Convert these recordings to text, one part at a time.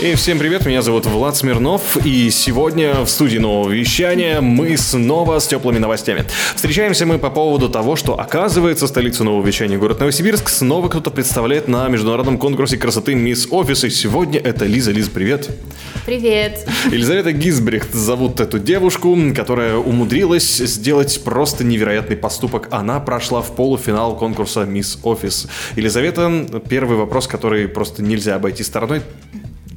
И всем привет, меня зовут Влад Смирнов, и сегодня в студии нового вещания мы снова с теплыми новостями. Встречаемся мы по поводу того, что оказывается столицу нового вещания город Новосибирск снова кто-то представляет на международном конкурсе красоты Мисс Офис, и сегодня это Лиза. Лиза, привет. Привет. Елизавета Гизбрехт зовут эту девушку, которая умудрилась сделать просто невероятный поступок. Она прошла в полуфинал конкурса Мисс Офис. Елизавета, первый вопрос, который просто нельзя обойти стороной.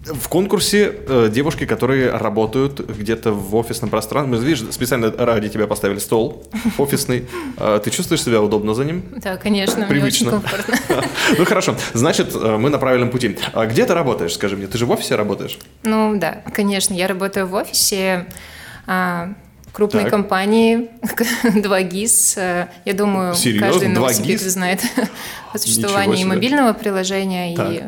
В конкурсе э, девушки, которые работают где-то в офисном пространстве, мы, видишь, специально ради тебя поставили стол офисный. Э, ты чувствуешь себя удобно за ним? Да, конечно, Привычно. мне очень комфортно. Ну хорошо, значит, э, мы на правильном пути. А где ты работаешь, скажи мне? Ты же в офисе работаешь? Ну да, конечно, я работаю в офисе а, крупной Так. компании 2GIS. Э, Я думаю, Серьезно? каждый 2GIS? новосибирец знает о существовании мобильного приложения Так. и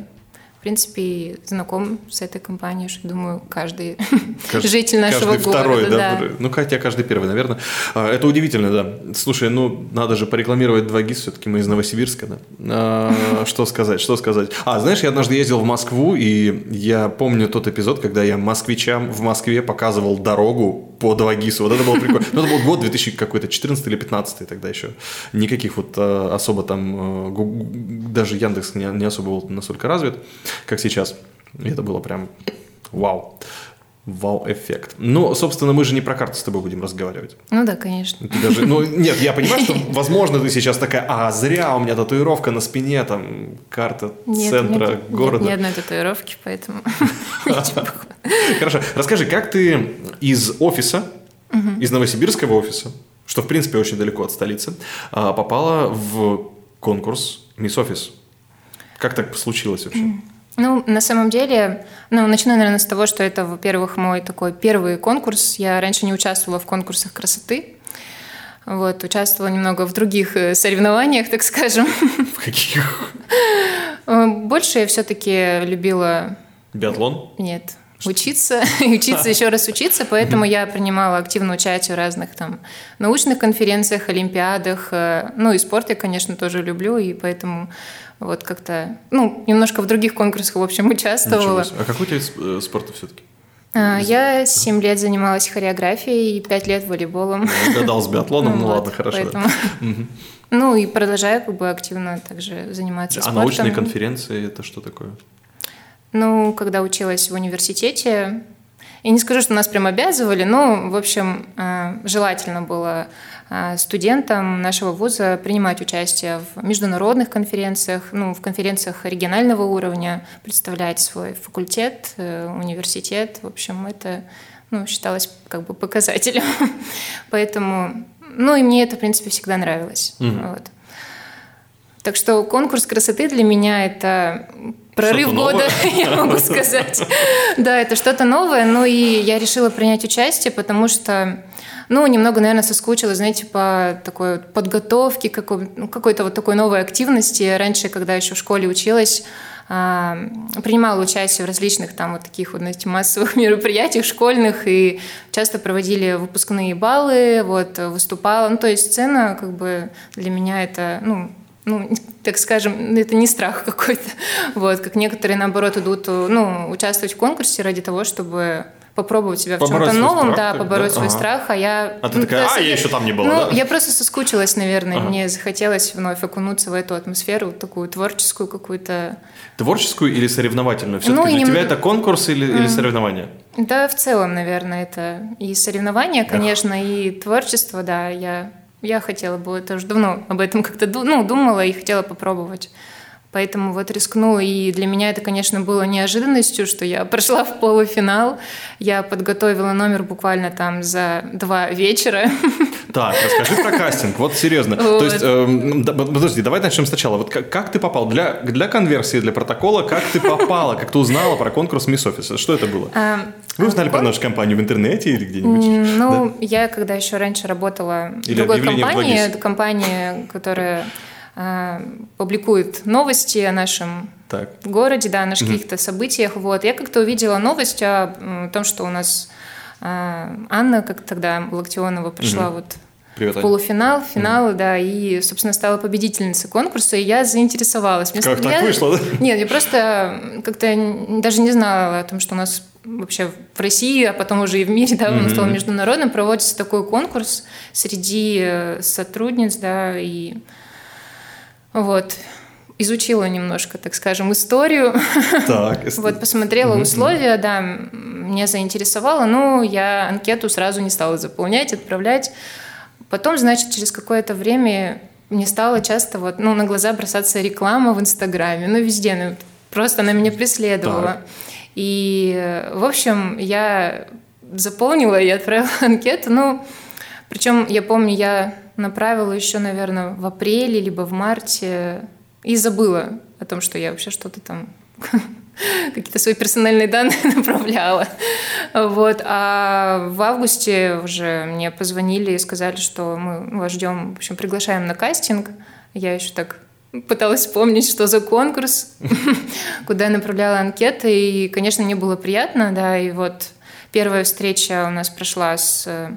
принципе, знаком с этой компанией, что, думаю, каждый Кажд- житель нашего каждый города. второй, да? да. Ну, хотя каждый первый, наверное. А, Это удивительно, да. Слушай, ну, надо же порекламировать 2GIS, все-таки мы из Новосибирска, да. А, Что сказать, что сказать. А, знаешь, я однажды ездил в Москву, и я помню тот эпизод, когда я москвичам в Москве показывал дорогу по 2GIS. Вот это было прикольно. Ну, это был год 2000 какой-то, 14 или 15 тогда еще. Никаких вот а, особо там, э, даже Яндекс не особо был настолько развит, как сейчас. И это было прям вау. Вау-эффект. Ну, собственно, мы же не про карты с тобой будем разговаривать. Ну да, конечно. Ты даже, ну, нет, я понимаю, что, возможно, ты сейчас такая, а, зря, у меня татуировка на спине, там, карта Нет, центра нет, города. Нет ни одной татуировки, поэтому... Хорошо, расскажи, как ты из офиса, из новосибирского офиса, что, в принципе, очень далеко от столицы, а, попала в конкурс Мисс Офис? Как так случилось вообще? Ну, на самом деле, ну, начну, наверное, с того, что это, во-первых, мой такой первый конкурс. Я раньше не участвовала в конкурсах красоты. Вот, участвовала немного в других э, соревнованиях, так скажем. В каких? Э, Больше я все-таки любила, Биатлон? нет, учиться, и учиться, еще раз учиться, поэтому я принимала активное участие в разных там научных конференциях, олимпиадах. э, Ну, и спорт я, конечно, тоже люблю, и поэтому вот как-то, ну, немножко в других конкурсах, в общем, участвовала. А какой у тебя э, спорта все-таки? А, Я 7 лет занималась хореографией и 5 лет волейболом. Гадал с биатлоном, ну Вот, ладно, хорошо. поэтому- Ну и продолжаю как бы активно также заниматься А спортом. научные конференции это что такое? Ну, когда училась в университете, и не скажу, что нас прям обязывали, но, в общем, э, желательно было э, студентам нашего вуза принимать участие в международных конференциях, ну, в конференциях регионального уровня, представлять свой факультет, э, университет. В общем, это ну, считалось как бы показателем. Поэтому, ну, и мне это, в принципе, всегда нравилось. Вот. Так что конкурс красоты для меня это прорыв года, я могу сказать. Да, это что-то новое. Ну и я решила принять участие, потому что, ну, немного, наверное, соскучилась, знаете, по такой подготовке, какой- ну, какой-то вот такой новой активности. Раньше, когда еще в школе училась, а, принимала участие в различных там вот таких вот, знаете, массовых мероприятиях школьных и часто проводили выпускные баллы, вот, выступала. Ну, то есть сцена как бы для меня это, ну, ну, так скажем, это не страх какой-то. Вот, как некоторые, наоборот, идут, ну, участвовать в конкурсе ради того, чтобы попробовать себя в Побороть чем-то свой новом, страх, да, побороть да? свой Ага. страх, а я... А ты ну, такая, «А, я еще там не была», Ну, да? я просто соскучилась, наверное, Ага. мне захотелось вновь окунуться в эту атмосферу, такую творческую какую-то. Творческую или соревновательную? Все-таки Ну, для нем- тебя это конкурс или, или соревнование? Да, в целом, наверное, это и соревнования, конечно, и творчество, да, я, я хотела бы, это уже давно об этом как-то ну, думала и хотела попробовать. Поэтому вот рискнула, и для меня это, конечно, было неожиданностью, что я прошла в полуфинал. Я подготовила номер буквально там за два вечера. Так, расскажи про кастинг. Вот серьезно. То Вот. есть, эм, да, подожди, давай начнем сначала. Вот как, как ты попал? Для, для конверсии, для протокола, как ты попала? Как ты узнала про конкурс Мисс Офиса? Что это было? А, Вы узнали про нашу компанию в интернете или где-нибудь? Ну, я когда еще раньше работала в Или другой в компании, Лагис. это компания, которая публикует новости о нашем Так. городе, да, на каких-то событиях. Вот. Я как-то увидела новость о, м, том, что у нас а, Анна, как тогда Локтионова, пришла вот Привет, полуфинал, финал, да, и, собственно, стала победительницей конкурса, и я заинтересовалась. Мне Как так я- вышло, да? Нет, я просто как-то даже не знала о том, что у нас вообще в России, а потом уже и в мире, да, он стал международным, проводится такой конкурс среди э, сотрудниц, да, и вот изучила немножко, так скажем, историю. Так, Вот, посмотрела условия, да, меня заинтересовало, но я анкету сразу не стала заполнять, отправлять. Потом, значит, через какое-то время мне стало часто вот, ну, на глаза бросаться реклама в Инстаграме, ну, везде, ну, просто она меня преследовала. Так. И, в общем, я заполнила и отправила анкету, ну, причем, я помню, я направила еще, наверное, в апреле, либо в марте, и забыла о том, что я вообще что-то там какие-то свои персональные данные направляла. Вот. А в августе уже мне позвонили и сказали, что мы вас ждем, в общем, приглашаем на кастинг. Я еще так пыталась вспомнить, что за конкурс, куда я направляла анкеты. И, конечно, мне было приятно, да, и вот первая встреча у нас прошла с а,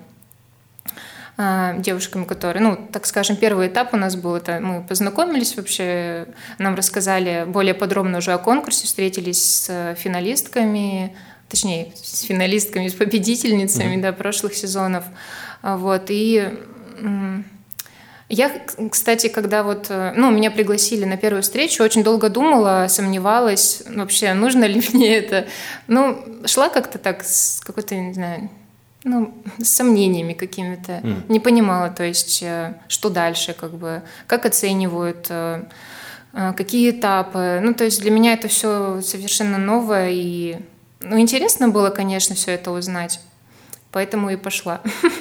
девушками, которые, ну, так скажем, первый этап у нас был, это мы познакомились вообще, нам рассказали более подробно уже о конкурсе, встретились с финалистками, точнее, с финалистками, с победительницами, да, прошлых сезонов, вот, и я, кстати, когда вот, э, ну, меня пригласили на первую встречу, очень долго думала, сомневалась, вообще, нужно ли мне это. Ну, шла как-то так с какой-то, не знаю, ну, с сомнениями какими-то. Не понимала, то есть, э, что дальше, как бы, как оценивают, э, э, какие этапы. Ну, то есть для меня это все совершенно новое и, ну, интересно было, конечно, все это узнать. Поэтому и пошла.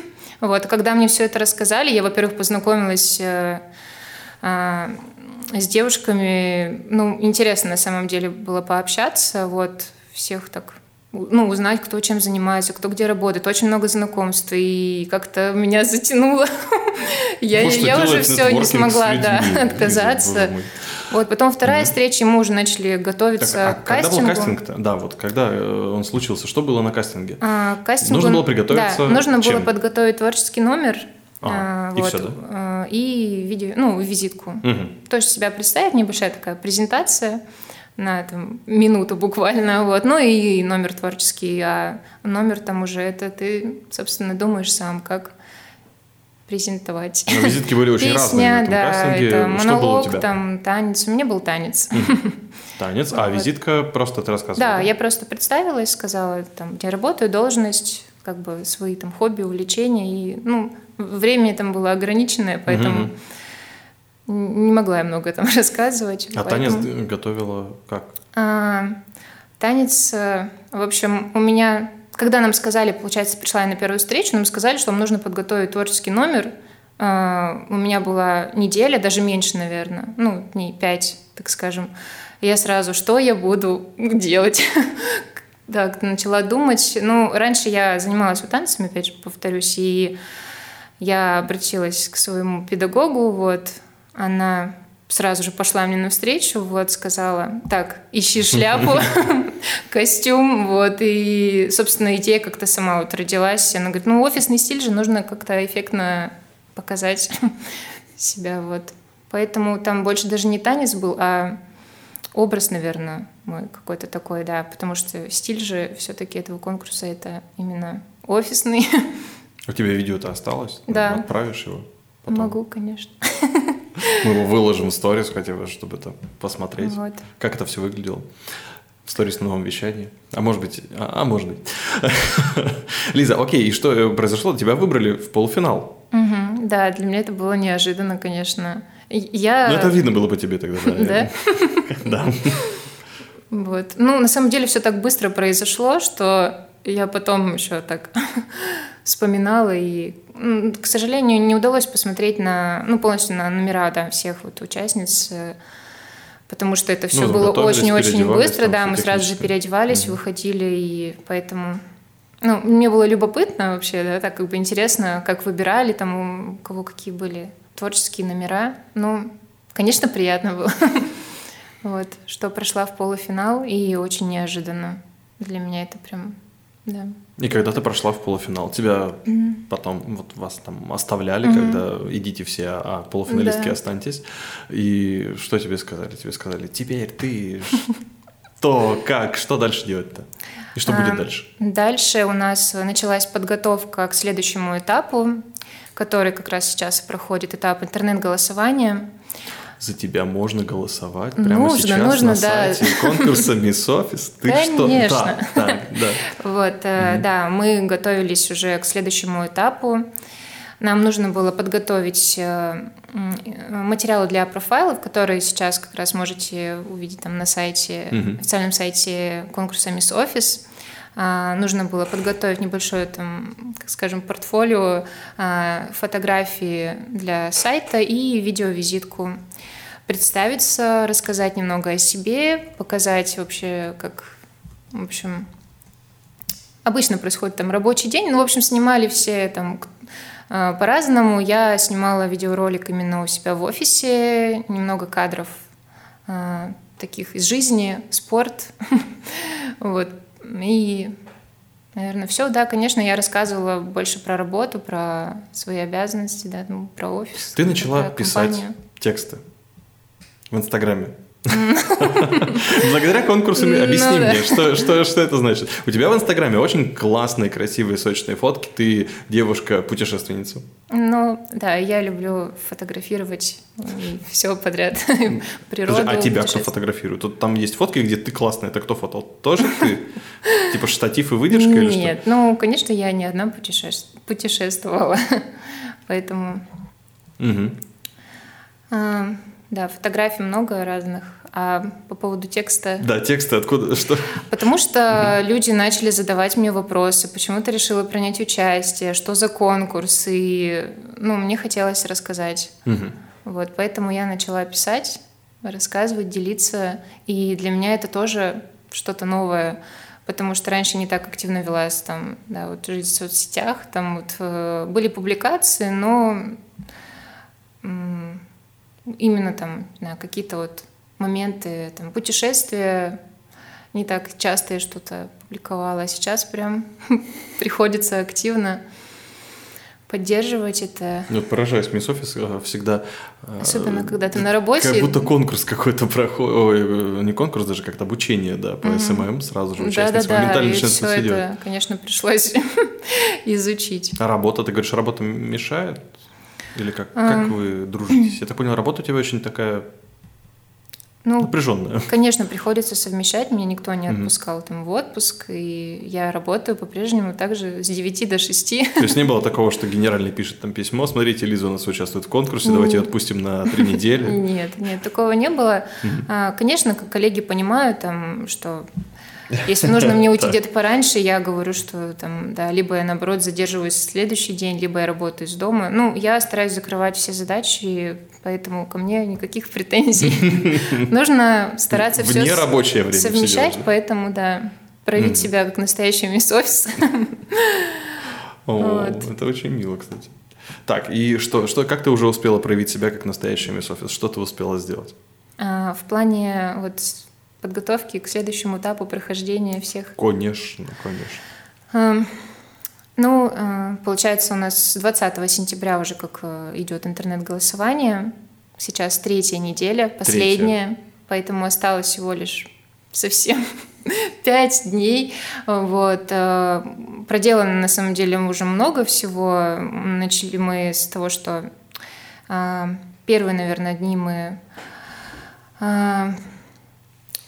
Вот, когда мне все это рассказали, я, во-первых, познакомилась а, с девушками. Ну, интересно на самом деле было пообщаться, вот, всех так ну, узнать, кто чем занимается, кто где работает. Очень много знакомств, и как-то меня затянуло. Я, я уже все не смогла да, отказаться. Вот, потом вторая встреча, мы уже начали Так, готовиться а к когда был кастингу. кастинг-то? Да, вот когда э, он случился, что было на кастинге? А, кастингу- Нужно было приготовиться Да, нужно чем? было подготовить творческий номер. А, а, и всё, да? а, и видео, ну, визитку. Мгм. То есть себя представить, небольшая такая презентация на там, минуту буквально, вот. Ну и номер творческий, а номер там уже это ты, собственно, думаешь сам, как презентовать. Но визитки были очень разные на Песня, да, кастинге. это Что было у монолог, тебя? там танец. У меня был танец. Танец, а Вот. визитка просто ты рассказывала. Да, я просто представилась, сказала, там, где работаю, должность, как бы свои там хобби, увлечения. И, ну, время там было ограниченное, поэтому н- не могла я много там рассказывать. А поэтому- танец готовила как? А, танец, э, в общем, у меня, когда нам сказали, получается, пришла я на первую встречу, нам сказали, что нам нужно подготовить творческий номер. А, У меня была неделя, даже меньше, наверное, ну, дней пять, так скажем. Я сразу, что я буду делать? Так, начала думать. Ну, раньше я занималась танцами, опять же, повторюсь, и я обратилась к своему педагогу, вот, она сразу же пошла мне навстречу, вот, сказала, так, ищи шляпу, костюм, вот, и, собственно, идея как-то сама вот родилась. Она говорит, ну, офисный стиль же нужно как-то эффектно показать себя, вот. Поэтому там больше даже не танец был, а образ, наверное, мой какой-то такой, да, потому что стиль же все-таки этого конкурса это именно офисный. У тебя видео-то осталось? Да. Отправишь его? потом? Могу, конечно. Мы его выложим в сторис, хотя бы, чтобы это посмотреть. Вот. Как это все выглядело. В сторис на новом вещании. А может быть, а, а может быть. Лиза, окей, и что э, произошло? Тебя выбрали в полуфинал. Мгм. Да, для меня это было неожиданно, конечно. Я... Ну, это видно было по тебе тогда. Да? Да. Вот. Ну, на самом деле все так быстро произошло, что я потом еще так вспоминала и, к сожалению, не удалось посмотреть на, ну, полностью на номера, да, всех вот участниц, э, потому что это все Ну, было очень-очень быстро, да, мы сразу же переодевались, выходили, и поэтому, ну, мне было любопытно вообще, да, так как бы интересно, как выбирали, там, у кого какие были творческие номера, ну, конечно, приятно было. Вот, что прошла в полуфинал и очень неожиданно. Для меня это прям, да. И когда ты прошла в полуфинал, тебя потом вот вас там оставляли, когда идите все, а полуфиналистки Да. останьтесь. И что тебе сказали? Тебе сказали, теперь ты что, как, что дальше делать-то? И что будет А, дальше? Дальше у нас началась подготовка к следующему этапу, который как раз сейчас проходит этап интернет-голосования. За тебя можно голосовать прямо Нужно, сейчас нужно, на да. сайте конкурса Miss Office. Ты что? Конечно. Да, да, да. Вот, э, да, мы готовились уже к следующему этапу. Нам нужно было подготовить э, материалы для профайлов, которые сейчас как раз можете увидеть там на сайте, Мгм. официальном сайте конкурса Miss Office. А, Нужно было подготовить небольшое, там, скажем, портфолио, а, фотографии для сайта и видеовизитку. Представиться, рассказать немного о себе, показать вообще, как, в общем, обычно происходит там рабочий день. Ну, в общем, снимали все там а, по-разному. Я снимала видеоролик именно у себя в офисе, немного кадров таких из жизни, спорт. Вот. И, наверное, все. Да, конечно, я рассказывала больше про работу, про свои обязанности, да, ну, про офис. Ты начала про писать тексты в Инстаграме. Благодаря конкурсу Ну объясни мне, что, что, что это значит. У тебя в Инстаграме очень классные, красивые, сочные фотки. Ты девушка-путешественница. Ну, да, я люблю фотографировать все подряд. Природу, а тебя кто фотографирует? Тут там есть фотки, где ты классная. Это кто фотал? Тоже ты? Типа штатив и выдержка или что? Нет, ну, конечно, я не одна путешес- путешествовала, поэтому, а, да, фотографий много разных. А по поводу текста, Да, тексты откуда? Что? потому что люди начали задавать мне вопросы, почему ты решила принять участие, что за конкурс, и, ну, мне хотелось рассказать. Мгм. Вот, поэтому я начала писать, рассказывать, делиться. И для меня это тоже что-то новое, потому что раньше не так активно велась там, да, вот жизнь в соцсетях. Там вот э, были публикации, но именно там на какие-то вот моменты, там, путешествия, не так часто я что-то публиковала, а сейчас прям приходится активно поддерживать это. Ну, поражаюсь, мисс Офис э, всегда... э, Особенно, когда ты на работе. Как будто конкурс какой-то проходит. Ой, э, не конкурс, даже как-то обучение, да, по SMM сразу же участница Да-да-да, моментально и начинает все идет. это, конечно, пришлось изучить. А работа, ты говоришь, работа мешает? Или как, как вы дружитесь? Я так понял, работа у тебя очень такая Ну, напряженная. конечно, приходится совмещать. Меня никто не отпускал там в отпуск, и я работаю по-прежнему также с 9 до 6. То есть не было такого, что генеральный пишет там письмо, смотрите, Лиза у нас участвует в конкурсе, давайте ее отпустим на три недели. Нет, нет, такого не было. А, Конечно, как коллеги понимают, там, что если нужно мне уйти где-то пораньше, я говорю, что там, да, либо я наоборот задерживаюсь в следующий день, либо я работаю из дома. Ну, я стараюсь закрывать все задачи, поэтому ко мне никаких претензий. Нужно стараться все совмещать, поэтому да, проявить себя как настоящий мисс офис. Это очень мило, кстати. Так, и что, что, как ты уже успела проявить себя как настоящая мисс Офис? Что ты успела сделать? А, В плане вот подготовки к следующему этапу прохождения всех Конечно, конечно. Эм, Ну, э, получается, у нас с 20 сентября уже как э, идет интернет-голосование. Сейчас третья неделя, последняя, поэтому осталось всего лишь совсем пять дней. Вот. э, Проделано, на самом деле, уже много всего. Начали мы с того, что первые, наверное, дни мы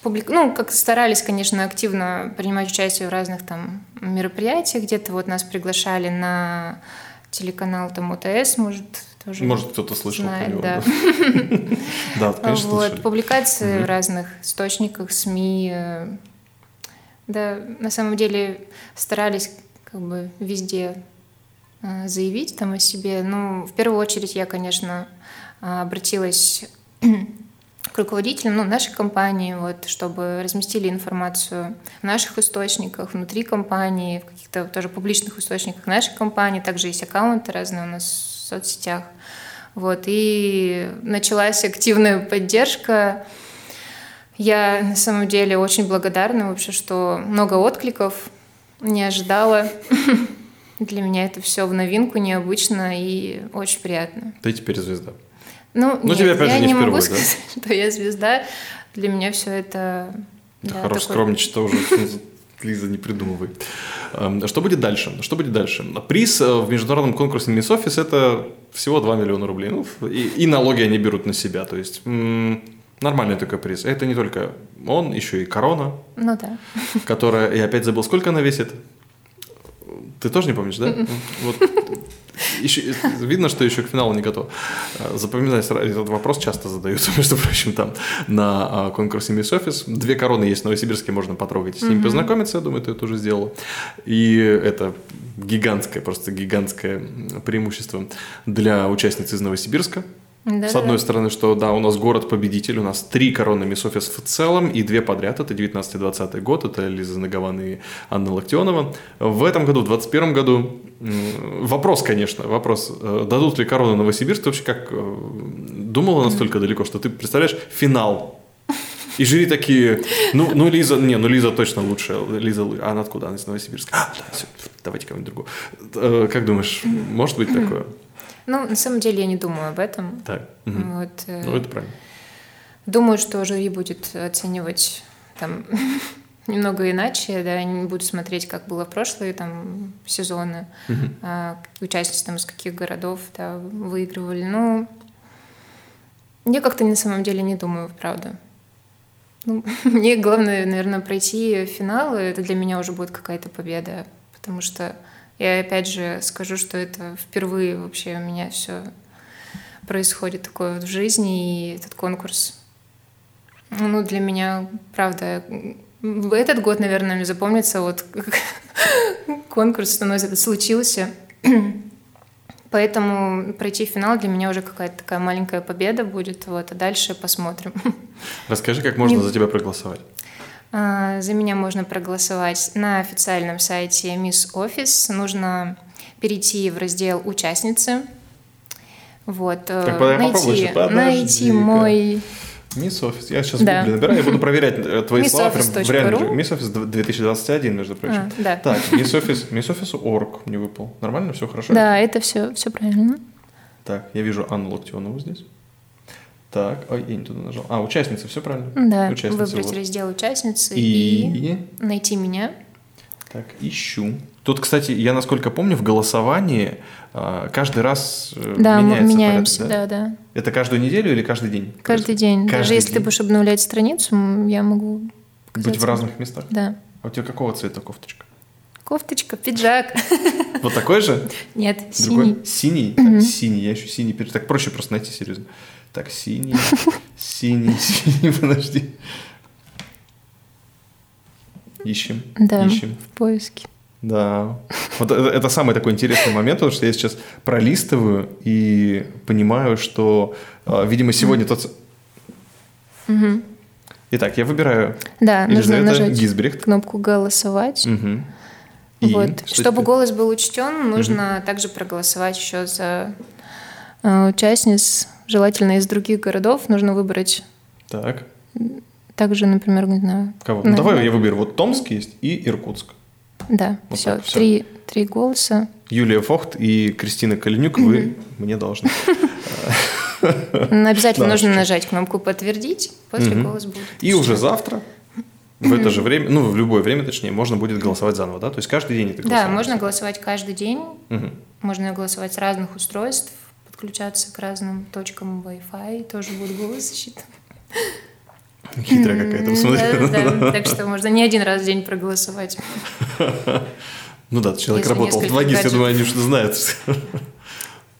публик... ну, как старались, конечно, активно принимать участие в разных там мероприятиях. Где-то вот нас приглашали на телеканал там ОТС, может, тоже Может, кто-то слышал про знает, него, да. Да, конечно, вот, слышали. публикации в разных источниках, СМИ. э, Да, на самом деле старались как бы везде э, заявить там о себе. Ну, в первую очередь я, конечно, э, обратилась к руководителям ну, нашей компании, вот, чтобы разместили информацию в наших источниках, внутри компании, в каких-то тоже публичных источниках нашей компании. Также есть аккаунты разные у нас в соцсетях. Вот, и началась активная поддержка. Я на самом деле очень благодарна вообще, что много откликов, не ожидала. Для меня это все в новинку, необычно и очень приятно. Ты теперь звезда. Ну, Ну, нет, тебе, опять я же, не не могу впервые, да? сказать, что я звезда. Для меня все это... Да, да, хорош такой- скромничать уже. Лиза, не придумывай. Эм, Что будет дальше? Что будет дальше? Приз э, в международном конкурсе Miss Office – это всего 2 миллиона рублей. Ну, и, и налоги они берут на себя. То есть м, нормальный такой приз. Это не только он, еще и корона, Ну да. которая, я опять забыл, сколько она весит? Ты тоже не помнишь, да? Вот. Еще- видно, что еще к финалу не готов. Э, Запоминай, этот вопрос часто задаются, между прочим, там на а, конкурсе Miss Office. Две короны есть в Новосибирске, можно потрогать с ними познакомиться, я думаю, ты это уже сделала. И это гигантское, просто гигантское преимущество для участниц из Новосибирска. Да, С одной стороны, что да, у нас город-победитель, у нас три короны Miss Office в целом и две подряд. Это 19-20 год, это Лиза Нагован и Анна Локтионова. В этом году, в 21 году, вопрос, конечно, вопрос, э, дадут ли корону Новосибирск? Ты вообще как э, думала настолько далеко, что ты представляешь финал? И жюри такие, ну, ну Лиза, не, ну Лиза точно лучше. Лиза, а она откуда? Она из Новосибирска. А, да, все, давайте кого-нибудь другого. Э, Как думаешь, может быть такое? Ну, на самом деле я не думаю об этом. Так. мгм. Вот, э, Ну, это правильно. Думаю, что жюри будет оценивать там немного иначе, да, они будут смотреть, как было в прошлые там сезоны, а, участницы там из каких городов да, выигрывали. Ну, я как-то на самом деле не думаю, правда. Ну, мне главное, наверное, пройти финал, и это для меня уже будет какая-то победа, потому что я опять же скажу, что это впервые вообще у меня все происходит такое вот в жизни, и этот конкурс, ну, для меня, правда, в этот год, наверное, мне запомнится, вот конкурс этот случился. Поэтому пройти финал для меня уже какая-то такая маленькая победа будет, вот, а дальше посмотрим. Расскажи, как можно Не- за тебя проголосовать. А, За меня можно проголосовать на официальном сайте Miss Office. Нужно перейти в раздел «Участницы». Вот. э, Так, подожди-ка. найти мой... Мисс Офис. Я сейчас Да. гугли набираю, я буду проверять э, твои слова прям в реальном Мисс Офис 2021, между прочим. А, да. Так, Мисс Офис, Мисс Офис Орг мне выпал. Нормально, все хорошо? Да, это все, все правильно. Так, я вижу Анну Локтионову здесь. Так, ой, я не туда нажал. А, участница, все правильно? Да, Участница, выбрать вот. раздел «Участницы» и... И... найти меня. Так, ищу. Тут, кстати, я насколько помню, в голосовании а, каждый раз э, Да, мы меняется меняемся, порядок, да, да. Это каждую неделю или каждый день? Каждый день. Даже Каждый если ты день? будешь обновлять страницу, я могу... Быть показать. в разных местах? Да. А у тебя какого цвета кофточка? Кофточка, пиджак. Вот такой же? Нет, Другой? синий. Синий? Так, синий. Я еще синий. пере- Так проще просто найти, серьезно. Так, синий, синий, синий, подожди. Ищем, Да, ищем. в поиске. Да. Вот это, это самый такой интересный момент, потому что я сейчас пролистываю и понимаю, что, э, видимо, сегодня тот... с- Итак, я выбираю Да, нужно Елизавета нажать Гизбрехт. кнопку «Голосовать». Мгм. И Вот. что Чтобы теперь? голос был учтен, нужно также проголосовать еще за э, участниц, желательно из других городов. Нужно выбрать Так, также, например, не знаю. кого? Ну, давай я выберу. Вот Томск есть и Иркутск. Да, Вот все, так, всё. три, три голоса. Юлия Фохт и Кристина Калинюк, вы мне должны. Но Обязательно Да, нужно нажать кнопку «Подтвердить», после голос будет. И уже завтра, в это же время, ну, в любое время, точнее, можно будет голосовать заново, да? То есть каждый день это Да, голосование. можно голосовать каждый день. Можно голосовать с разных устройств, подключаться к разным точкам Wi-Fi, тоже будет голос засчитан. Хитрая какая-то. Да-да-да. Так что можно не один раз в день проголосовать. Ну да, человек Если работал в несколько 2GIS, я думаю, они что знают.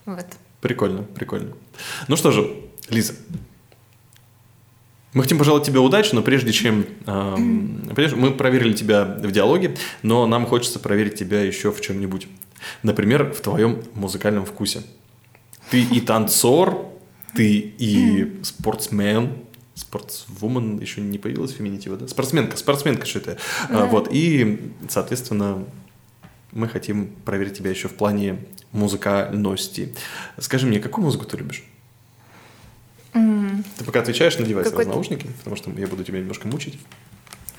Вот. Прикольно, прикольно. Ну что же, Лиза, мы хотим пожелать тебе удачи, но прежде чем... понимаешь, мы проверили тебя в диалоге, но нам хочется проверить тебя еще в чем-нибудь. Например, в твоем музыкальном вкусе. Ты и танцор, ты и спортсмен, спортсвумен, еще не появилась феминитива, да? Спортсменка, спортсменка, что это? А, Вот, и, соответственно, мы хотим проверить тебя еще в плане музыкальности. Скажи мне, какую музыку ты любишь? М, Ты пока отвечаешь, надевай сразу Какой-то- наушники, потому что я буду тебя немножко мучить.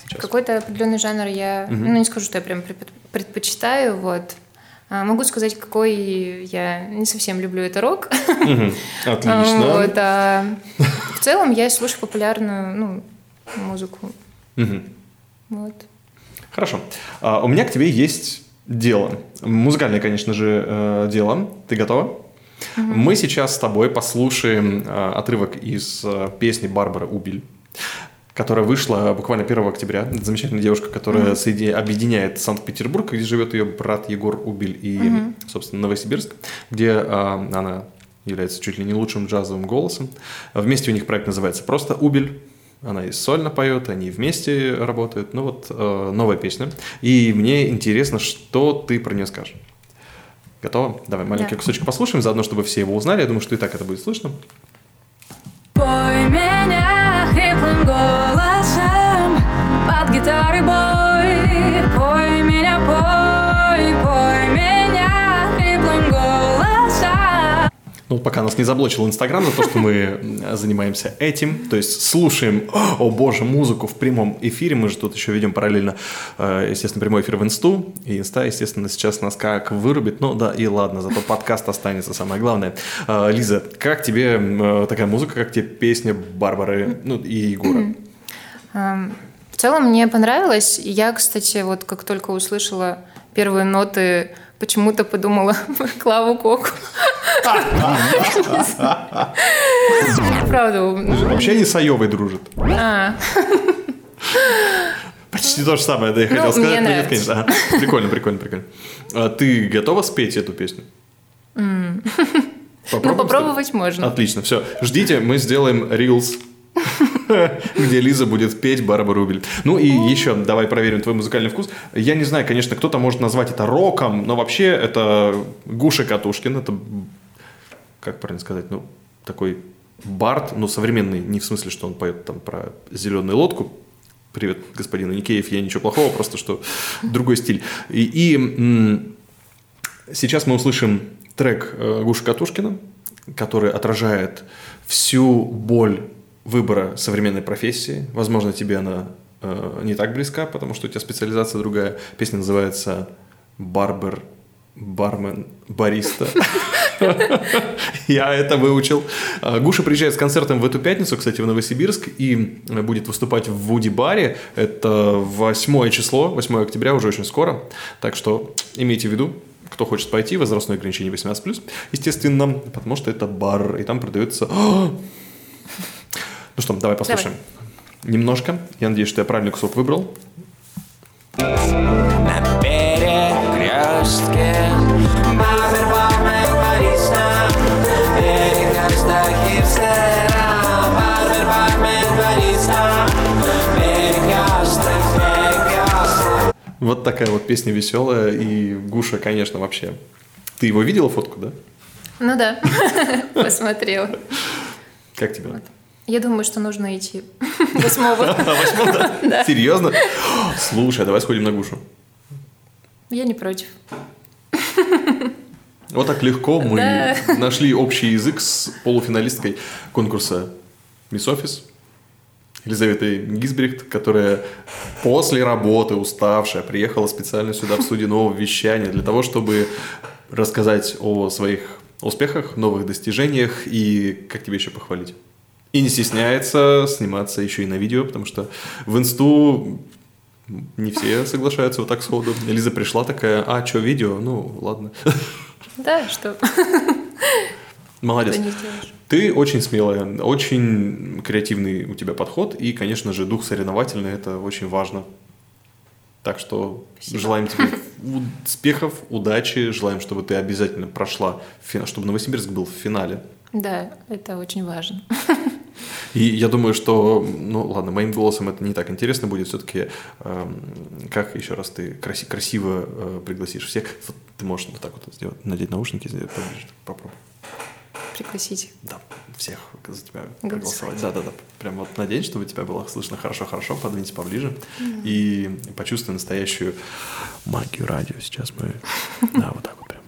Сейчас. Какой-то определенный жанр я, ну, не скажу, что я прям предпо- предпочитаю, вот. А могу сказать, какой я не совсем люблю, это рок. Отлично. Вот, а в целом я слушаю популярную ну, музыку. Вот. Хорошо. А, у меня к тебе есть дело. Музыкальное, конечно же, э, дело. Ты готова? Мы сейчас с тобой послушаем э, отрывок из э, песни Барбары Убиль, которая вышла буквально 1 октября. Это замечательная девушка, которая соеди- объединяет Санкт-Петербург, где живет ее брат Егор Убиль, и, собственно, Новосибирск, где э, она является чуть ли не лучшим джазовым голосом. Вместе у них проект называется просто «Убель». Она и сольно поет, они вместе работают. Ну вот э, новая песня. И мне интересно, что ты про нее скажешь. Готова? Давай маленький Да. кусочек послушаем, заодно, чтобы все его узнали. Я думаю, что и так это будет слышно. Пой меня Ну, пока нас не заблочил Инстаграм за то, что мы м, занимаемся этим, то есть слушаем, о боже, музыку в прямом эфире, мы же тут еще ведем параллельно, э, естественно, прямой эфир в Инсту, и Инста, естественно, сейчас нас как вырубит, ну да, и ладно, зато подкаст останется, самое главное. Э, Лиза, как тебе э, такая музыка, как тебе песня Барбары, ну и Егора? Ам, В целом мне понравилось. Я, кстати, вот как только услышала первые ноты, почему-то подумала Клаву Коку. Правда. Вообще они с Айовой дружат. А, Почти то же самое, да, я Ну, хотел сказать, но нет, нравится. конечно. Прикольно, прикольно, прикольно. А ты готова спеть эту песню? ну, попробовать можно. Отлично, все. Ждите, мы сделаем рилс, где Лиза будет петь Барбару Рубель. Ну и еще, давай проверим твой музыкальный вкус. Я не знаю, конечно, кто-то может назвать это роком, но вообще это Гуша Катушкин, это, как правильно сказать, ну, такой бард, ну, современный, не в смысле, что он поет там про зеленую лодку, Привет, господин Никеев, я ничего плохого, просто что другой стиль. И, и, сейчас мы услышим трек э, Гуши Катушкина, который отражает всю боль выбора современной профессии. Возможно, тебе она э, не так близка, потому что у тебя специализация другая. Песня называется «Барбер», «Бармен», «Бариста». Я это выучил. А, Гуша приезжает с концертом в эту пятницу, кстати, в Новосибирск, и будет выступать в Вуди-баре. Это 8 число, 8 октября, уже очень скоро. Так что имейте в виду, кто хочет пойти, возрастное ограничение 18+, естественно, потому что это бар, и там продается... Ну что, давай послушаем. Немножко. Я надеюсь, что я правильный кусок выбрал. На перекрестке Вот такая вот песня веселая, и Гуша, конечно, вообще... Ты его видела фотку, да? Ну да, посмотрела. Как тебе? Я думаю, что нужно идти восьмого. Восьмого, да? Серьезно? Слушай, а давай сходим на Гушу. Я не против. Вот так легко мы Да. нашли общий язык с полуфиналисткой конкурса Мисс Офис Елизаветой Гизбрихт, которая после работы, уставшая, приехала специально сюда в студию нового вещания для того, чтобы рассказать о своих успехах, новых достижениях и как тебе еще похвалить. И не стесняется сниматься еще и на видео, потому что в инсту не все соглашаются вот так сходу. Лиза пришла такая, а, что, видео? Ну, ладно. Да, что? Молодец. Ты очень смелая, очень креативный у тебя подход, и, конечно же, дух соревновательный – это очень важно. Так что желаем тебе успехов, удачи, желаем, чтобы ты обязательно прошла, чтобы Новосибирск был в финале. Да, это очень важно. И я думаю, что, ну ладно, моим голосом это не так интересно будет. Все-таки, как еще раз ты краси- красиво э, пригласишь всех. Вот ты можешь вот так вот сделать, надеть наушники, сделать. Попробуй пригласить. Да, всех за тебя проголосовать. Да-да-да. Прям вот надеюсь, чтобы тебя было слышно хорошо-хорошо, подвиньте поближе и почувствуй настоящую магию радио. Сейчас мы... Да, вот так вот прям.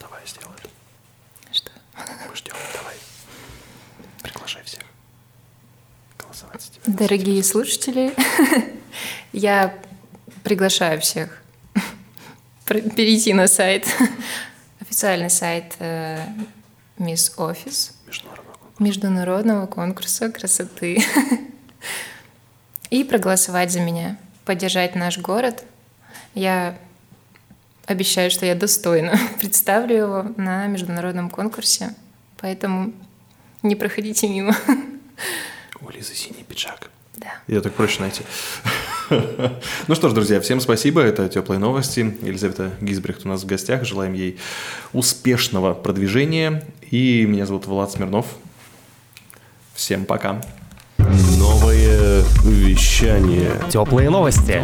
Давай сделаем. Что? Мы ждем, давай. Приглашай всех. Голосовать за тебя. Дорогие слушатели, я приглашаю всех перейти на сайт, официальный сайт э, Мисс Офис международного конкурса красоты и проголосовать за меня, поддержать наш город. Я обещаю, что я достойно представлю его на международном конкурсе, поэтому не проходите мимо. У Лизы синий пиджак. Да. Ее так проще найти. Ну что ж, друзья, всем спасибо. Это «Теплые новости». Елизавета Гизбрехт у нас в гостях. Желаем ей успешного продвижения. И меня зовут Влад Смирнов. Всем пока. Новое вещание. Теплые новости.